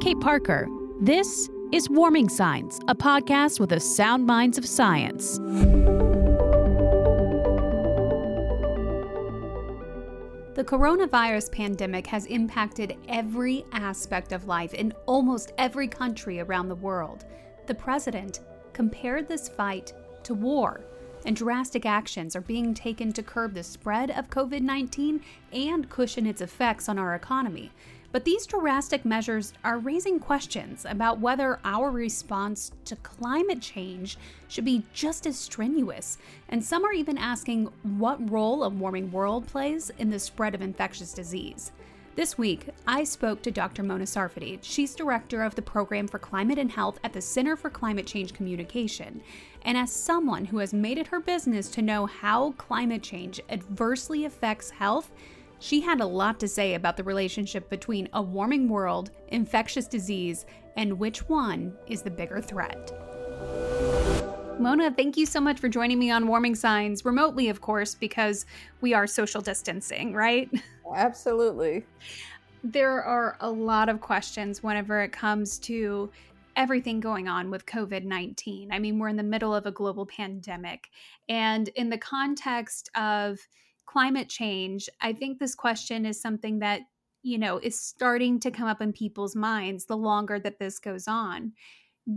Kait Parker. This is Warming Signs, a podcast with the sound minds of science. The coronavirus pandemic has impacted every aspect of life in almost every country around the world. The president compared this fight to war, and drastic actions are being taken to curb the spread of COVID 19 and cushion its effects on our economy. But these drastic measures are raising questions about whether our response to climate change should be just as strenuous. And some are even asking what role a warming world plays in the spread of infectious disease. This week, I spoke to Dr. Mona Sarfaty. She's director of the Program for Climate and Health at the Center for Climate Change Communication. And as someone who has made it her business to know how climate change adversely affects health, she had a lot to say about the relationship between a warming world, infectious disease, and which one is the bigger threat. Mona, thank you so much for joining me on Warming Signs, remotely, of course, because we are social distancing, right? Absolutely. There are a lot of questions whenever it comes to everything going on with COVID 19. I mean, we're in the middle of a global pandemic. And in the context of climate change, I think this question is something that, you know, is starting to come up in people's minds the longer that this goes on.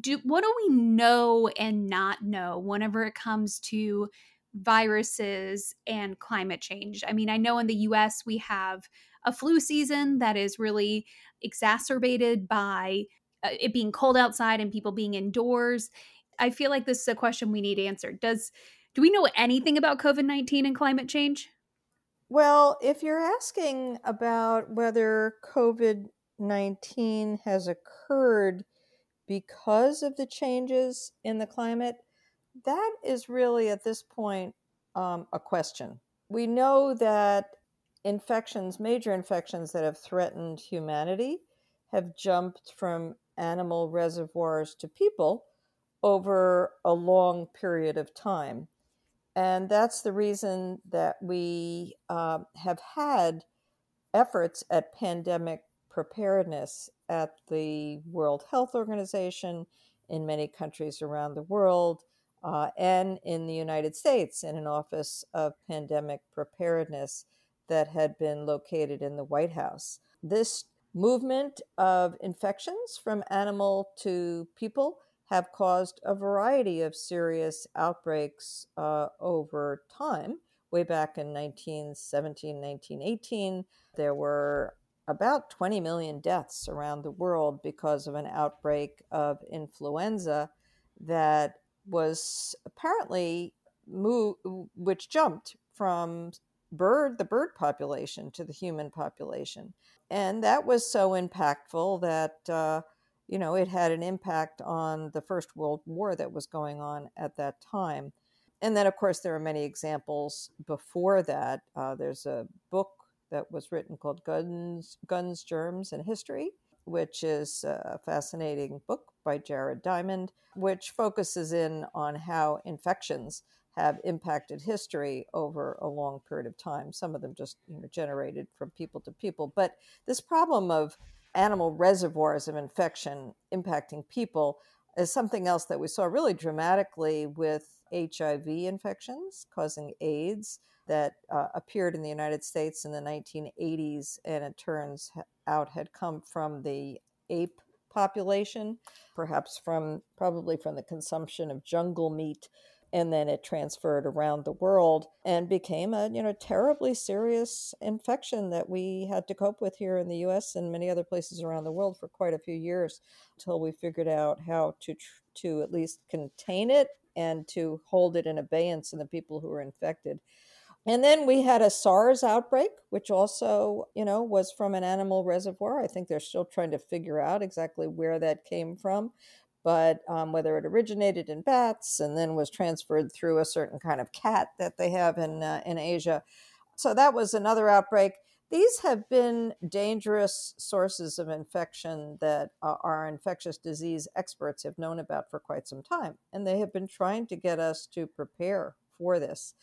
Do what do we know and not know whenever it comes to viruses and climate change? I mean, I know in the US we have a flu season that is really exacerbated by uh, it being cold outside and people being indoors. I feel like this is a question we need answered. Does do we know anything about COVID-19 and climate change? Well, if you're asking about whether COVID 19 has occurred because of the changes in the climate, that is really at this point um, a question. We know that infections, major infections that have threatened humanity, have jumped from animal reservoirs to people over a long period of time. And that's the reason that we uh, have had efforts at pandemic preparedness at the World Health Organization, in many countries around the world, uh, and in the United States in an Office of Pandemic Preparedness that had been located in the White House. This movement of infections from animal to people have caused a variety of serious outbreaks uh, over time. Way back in 1917, 1918, there were about 20 million deaths around the world because of an outbreak of influenza that was apparently moved, which jumped from bird the bird population to the human population and that was so impactful that uh, you know, it had an impact on the First World War that was going on at that time. And then, of course, there are many examples before that. Uh, there's a book that was written called Guns, Guns, Germs, and History, which is a fascinating book by Jared Diamond, which focuses in on how infections have impacted history over a long period of time. Some of them just you know, generated from people to people. But this problem of animal reservoirs of infection impacting people is something else that we saw really dramatically with HIV infections causing AIDS that uh, appeared in the United States in the 1980s, and it turns out had come from the ape population, perhaps from probably from the consumption of jungle meat and then it transferred around the world and became a you know terribly serious infection that we had to cope with here in the US and many other places around the world for quite a few years until we figured out how to to at least contain it and to hold it in abeyance in the people who were infected. And then we had a SARS outbreak, which also, you know, was from an animal reservoir. I think they're still trying to figure out exactly where that came from but um, whether it originated in bats and then was transferred through a certain kind of cat that they have in uh, in Asia. So that was another outbreak. These have been dangerous sources of infection that uh, our infectious disease experts have known about for quite some time, and they have been trying to get us to prepare for this.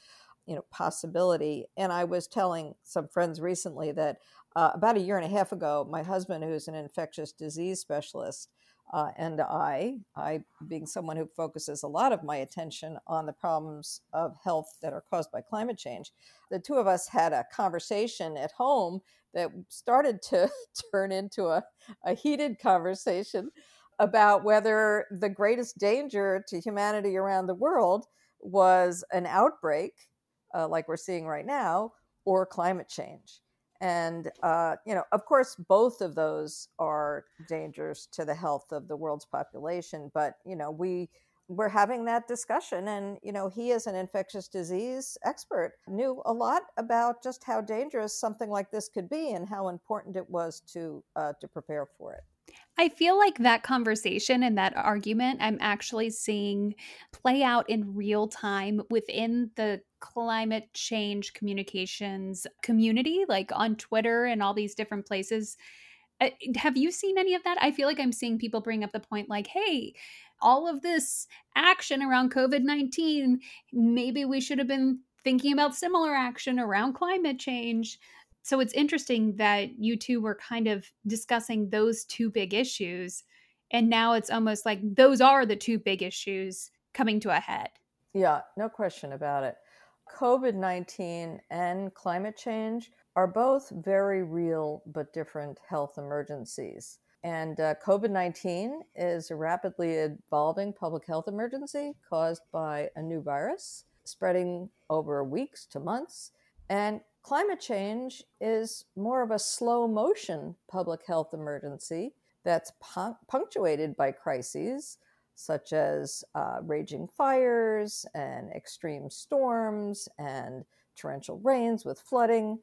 you know possibility. And I was telling some friends recently that uh, about a year and a half ago, my husband, who's an infectious disease specialist, uh, and I, I being someone who focuses a lot of my attention on the problems of health that are caused by climate change, the two of us had a conversation at home that started to turn into a, a heated conversation about whether the greatest danger to humanity around the world was an outbreak, uh, like we're seeing right now, or climate change. And, uh, you know, of course, both of those are dangers to the health of the world's population. But, you know, we, we're having that discussion and you know he as an infectious disease expert knew a lot about just how dangerous something like this could be and how important it was to uh, to prepare for it I feel like that conversation and that argument I'm actually seeing play out in real time within the climate change communications community, like on Twitter and all these different places. Uh, have you seen any of that? I feel like I'm seeing people bring up the point like, hey, all of this action around COVID 19, maybe we should have been thinking about similar action around climate change. So it's interesting that you two were kind of discussing those two big issues. And now it's almost like those are the two big issues coming to a head. Yeah, no question about it. COVID 19 and climate change are both very real but different health emergencies. And uh, COVID 19 is a rapidly evolving public health emergency caused by a new virus spreading over weeks to months. And climate change is more of a slow motion public health emergency that's punctuated by crises such as uh, raging fires and extreme storms and torrential rains with flooding,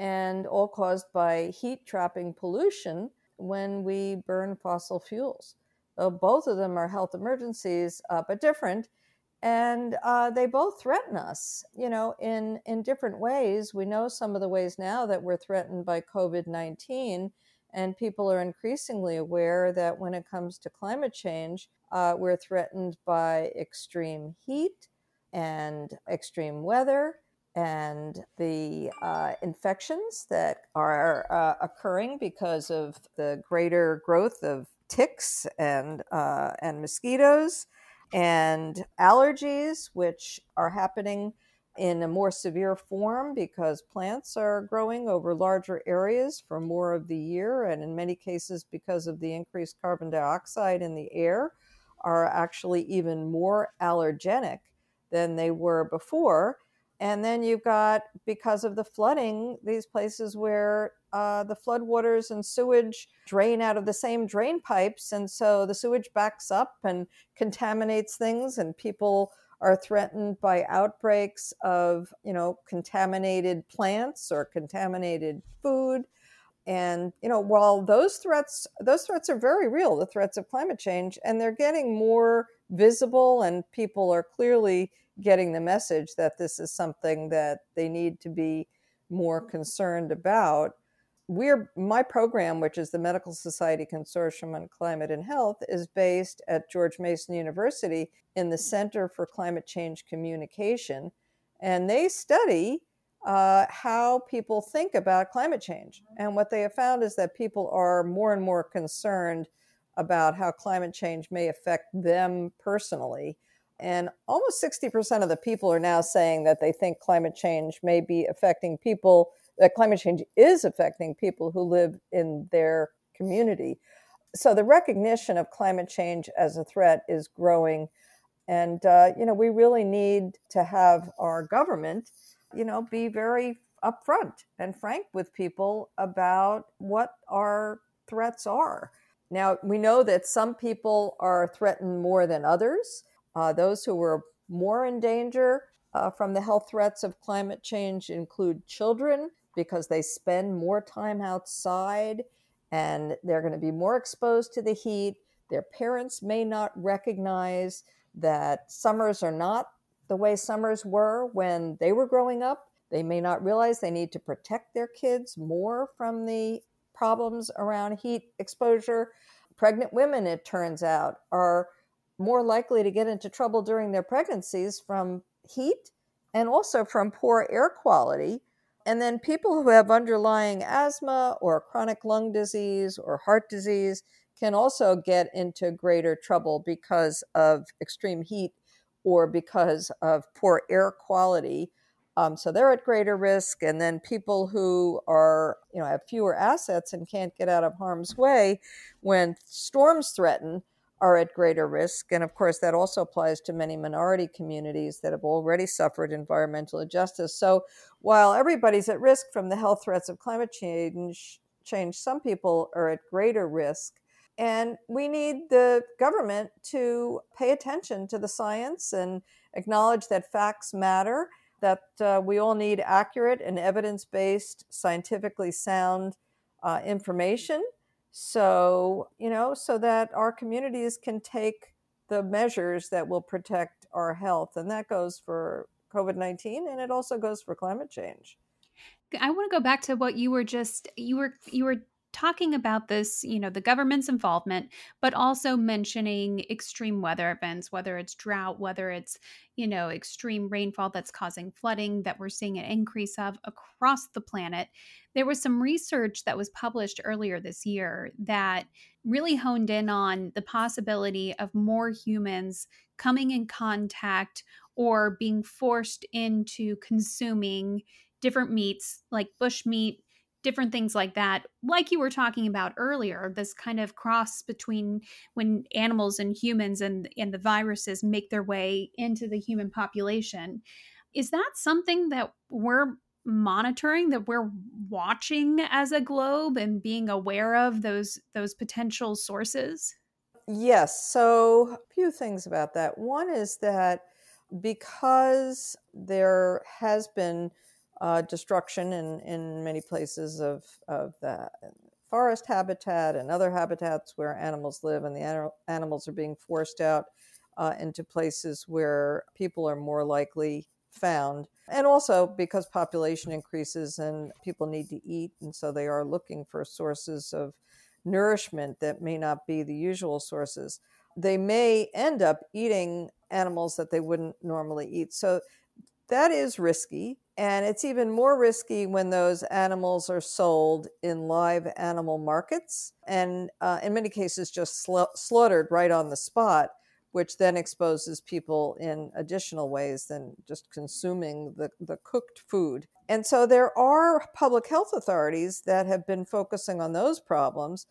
and all caused by heat trapping pollution when we burn fossil fuels. Both of them are health emergencies, uh, but different, and uh, they both threaten us. You know, in in different ways. We know some of the ways now that we're threatened by COVID nineteen, and people are increasingly aware that when it comes to climate change, uh, we're threatened by extreme heat and extreme weather and the uh, infections that are uh, occurring because of the greater growth of ticks and uh, and mosquitoes and allergies, which are happening in a more severe form because plants are growing over larger areas for more of the year, and in many cases, because of the increased carbon dioxide in the air, are actually even more allergenic than they were before. And then you've got, because of the flooding, these places where uh, the floodwaters and sewage drain out of the same drain pipes. And so the sewage backs up and contaminates things, and people are threatened by outbreaks of, you know, contaminated plants or contaminated food. And, you know, while those threats, those threats are very real, the threats of climate change, and they're getting more visible, and people are clearly getting the message that this is something that they need to be more concerned about. We're my program, which is the Medical Society Consortium on Climate and Health, is based at George Mason University in the Center for Climate Change Communication, and they study uh, how people think about climate change. And what they have found is that people are more and more concerned about how climate change may affect them personally and almost 60% of the people are now saying that they think climate change may be affecting people, that climate change is affecting people who live in their community. So the recognition of climate change as a threat is growing. And, uh, you know, we really need to have our government, you know, be very upfront and frank with people about what our threats are. Now, we know that some people are threatened more than others. Uh, those who are more in danger uh, from the health threats of climate change include children because they spend more time outside and they're going to be more exposed to the heat. Their parents may not recognize that summers are not the way summers were when they were growing up. They may not realize they need to protect their kids more from the problems around heat exposure. Pregnant women, it turns out, are more likely to get into trouble during their pregnancies from heat and also from poor air quality. And then people who have underlying asthma or chronic lung disease or heart disease can also get into greater trouble because of extreme heat or because of poor air quality. Um, so they're at greater risk. And then people who are, you know, have fewer assets and can't get out of harm's way when storms threaten are at greater risk. And of course, that also applies to many minority communities that have already suffered environmental injustice. So while everybody's at risk from the health threats of climate change, change some people are at greater risk. And we need the government to pay attention to the science and acknowledge that facts matter, that uh, we all need accurate and evidence based, scientifically sound uh, information so, you know, so that our communities can take the measures that will protect our health. And that goes for COVID 19 and it also goes for climate change. I want to go back to what you were just you were you were talking about this, you know, the government's involvement, but also mentioning extreme weather events, whether it's drought, whether it's, you know, extreme rainfall that's causing flooding that we're seeing an increase of across the planet. There was some research that was published earlier this year that really honed in on the possibility of more humans coming in contact or being forced into consuming different meats like bush meat different things like that like you were talking about earlier this kind of cross between when animals and humans and and the viruses make their way into the human population. Is that something that we're monitoring that we're watching as a globe and being aware of those those potential sources? Yes so a few things about that. One is that because there has been uh, destruction in, in many places of, of the forest habitat and other habitats where animals live, and the animals are being forced out uh, into places where people are more likely found. And also because population increases and people need to eat, and so they are looking for sources of nourishment that may not be the usual sources. They may end up eating animals that they wouldn't normally eat. So that is risky. And it's even more risky when those animals are sold in live animal markets and, uh, in many cases, just sla- slaughtered right on the spot, which then exposes people in additional ways than just consuming the, the cooked food. And so there are public health authorities that have been focusing on those problems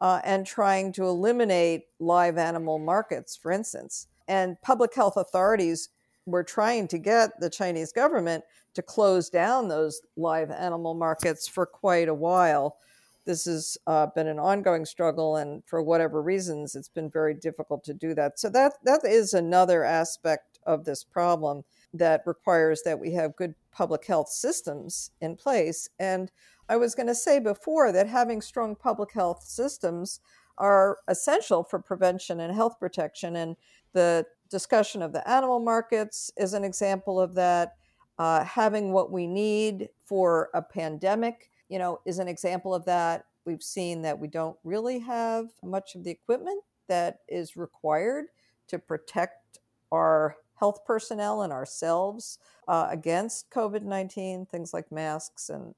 uh, and trying to eliminate live animal markets, for instance. And public health authorities were trying to get the Chinese government to close down those live animal markets for quite a while. This has uh, been an ongoing struggle, and for whatever reasons, it's been very difficult to do that. So that that is another aspect of this problem that requires that we have good public health systems in place. And I was going to say before that having strong public health systems are essential for prevention and health protection. And the discussion of the animal markets is an example of that uh, having what we need for a pandemic, you know, is an example of that. We've seen that we don't really have much of the equipment that is required to protect our health personnel and ourselves uh, against COVID 19, things like masks and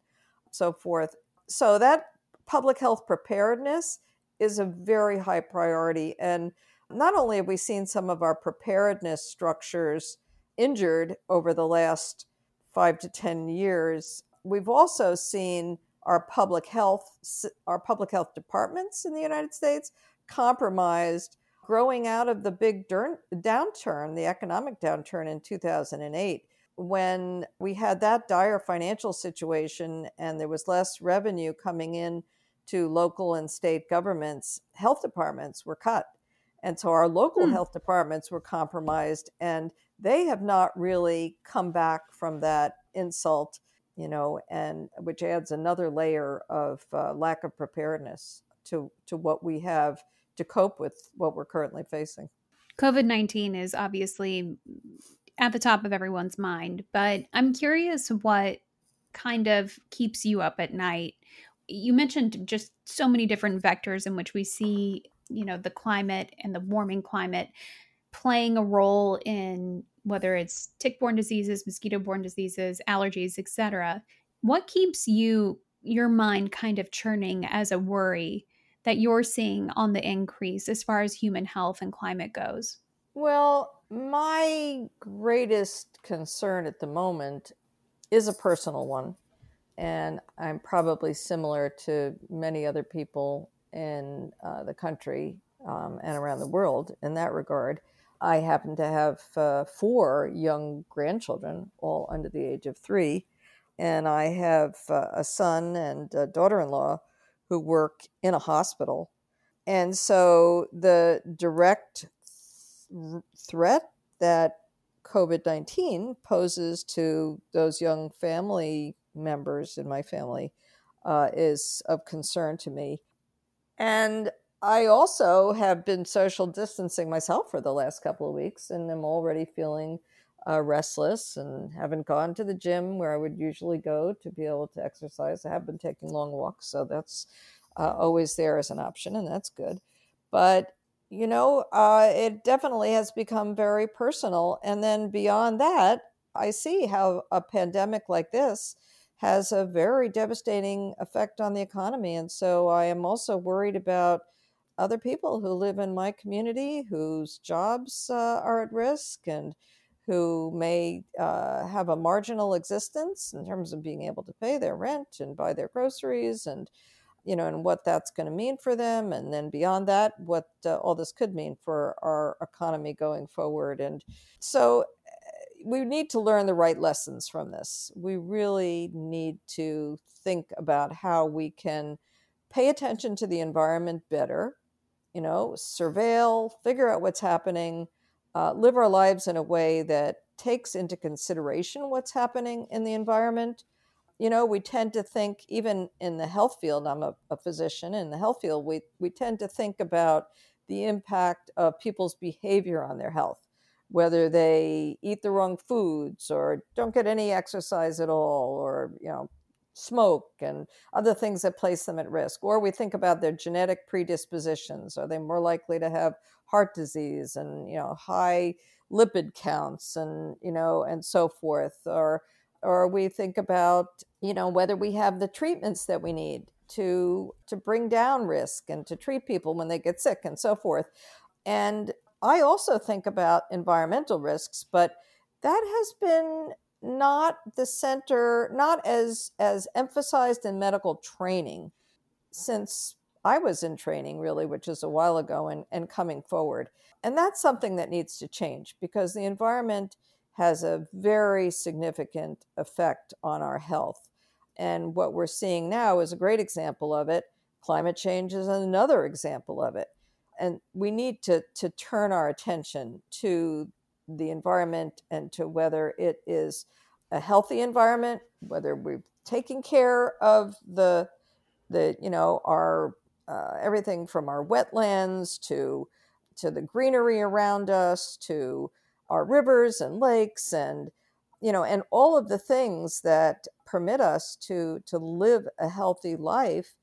so forth. So, that public health preparedness is a very high priority. And not only have we seen some of our preparedness structures injured over the last five to 10 years. We've also seen our public health, our public health departments in the United States compromised growing out of the big downturn, the economic downturn in 2008 when we had that dire financial situation and there was less revenue coming in to local and state governments, health departments were cut. And so our local hmm. health departments were compromised and they have not really come back from that insult, you know, and which adds another layer of uh, lack of preparedness to to what we have to cope with what we're currently facing. COVID 19 is obviously at the top of everyone's mind, but I'm curious what kind of keeps you up at night. You mentioned just so many different vectors in which we see, you know, the climate and the warming climate playing a role in whether it's tick-borne diseases, mosquito-borne diseases, allergies, etc. What keeps you your mind kind of churning as a worry that you're seeing on the increase as far as human health and climate goes? Well, my greatest concern at the moment is a personal one. And I'm probably similar to many other people in uh, the country um, and around the world in that regard. I happen to have uh, four young grandchildren, all under the age of three. And I have uh, a son and a daughter in law who work in a hospital. And so the direct th- threat that COVID 19 poses to those young family members in my family uh, is of concern to me. And I also have been social distancing myself for the last couple of weeks and I'm already feeling uh, restless and haven't gone to the gym where I would usually go to be able to exercise. I have been taking long walks, so that's uh, always there as an option, and that's good. But you know, uh, it definitely has become very personal. And then beyond that, I see how a pandemic like this has a very devastating effect on the economy. And so I am also worried about other people who live in my community whose jobs uh, are at risk and who may uh, have a marginal existence in terms of being able to pay their rent and buy their groceries and you know and what that's going to mean for them and then beyond that what uh, all this could mean for our economy going forward and so we need to learn the right lessons from this we really need to think about how we can pay attention to the environment better you know, surveil, figure out what's happening, uh, live our lives in a way that takes into consideration what's happening in the environment. You know, we tend to think, even in the health field, I'm a, a physician in the health field, we, we tend to think about the impact of people's behavior on their health, whether they eat the wrong foods or don't get any exercise at all, or, you know, smoke and other things that place them at risk. Or we think about their genetic predispositions. Are they more likely to have heart disease and, you know, high lipid counts and, you know, and so forth? Or, or we think about, you know, whether we have the treatments that we need to to bring down risk and to treat people when they get sick and so forth. And I also think about environmental risks, but that has been not the center, not as as emphasized in medical training since I was in training, really, which is a while ago, and, and coming forward. And that's something that needs to change because the environment has a very significant effect on our health. And what we're seeing now is a great example of it. Climate change is another example of it. And we need to, to turn our attention to the environment and to whether it is a healthy environment, whether we're taking care of the the you know our uh, everything from our wetlands to to the greenery around us to our rivers and lakes and you know and all of the things that permit us to to live a healthy life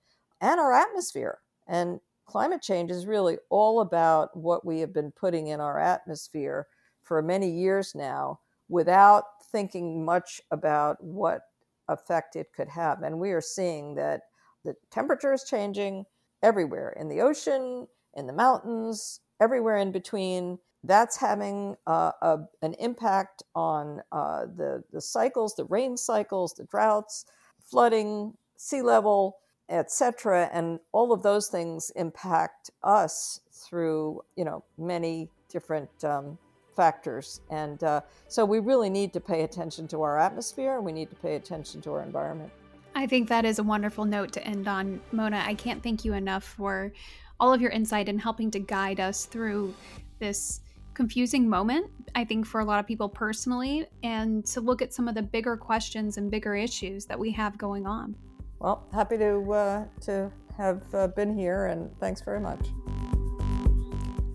and our atmosphere. And climate change is really all about what we have been putting in our atmosphere for many years now without thinking much about what effect it could have. And we are seeing that the temperature is changing everywhere in the ocean, in the mountains, everywhere in between. That's having uh, a, an impact on uh, the, the cycles, the rain cycles, the droughts, flooding, sea level, etc. And all of those things impact us through, you know, many different um, factors. And uh, so we really need to pay attention to our atmosphere and we need to pay attention to our environment. I think that is a wonderful note to end on. Mona, I can't thank you enough for all of your insight and helping to guide us through this confusing moment, I think, for a lot of people personally, and to look at some of the bigger questions and bigger issues that we have going on. Well, happy to, uh, to have uh, been here, and thanks very much.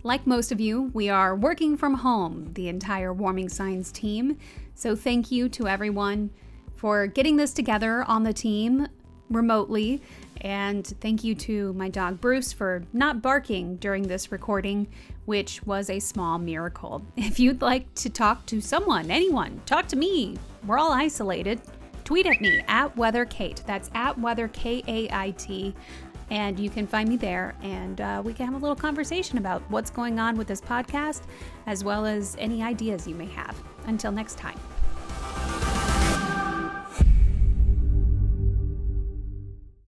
Like most of you, we are working from home, the entire Warming Signs team. So thank you to everyone for getting this together on the team remotely And thank you to my dog Bruce for not barking during this recording, which was a small miracle. If you'd like to talk to someone, anyone, talk to me. We're all isolated. Tweet at me at WeatherKait. That's at Weather K A I T. And you can find me there, and uh, we can have a little conversation about what's going on with this podcast, as well as any ideas you may have. Until next time.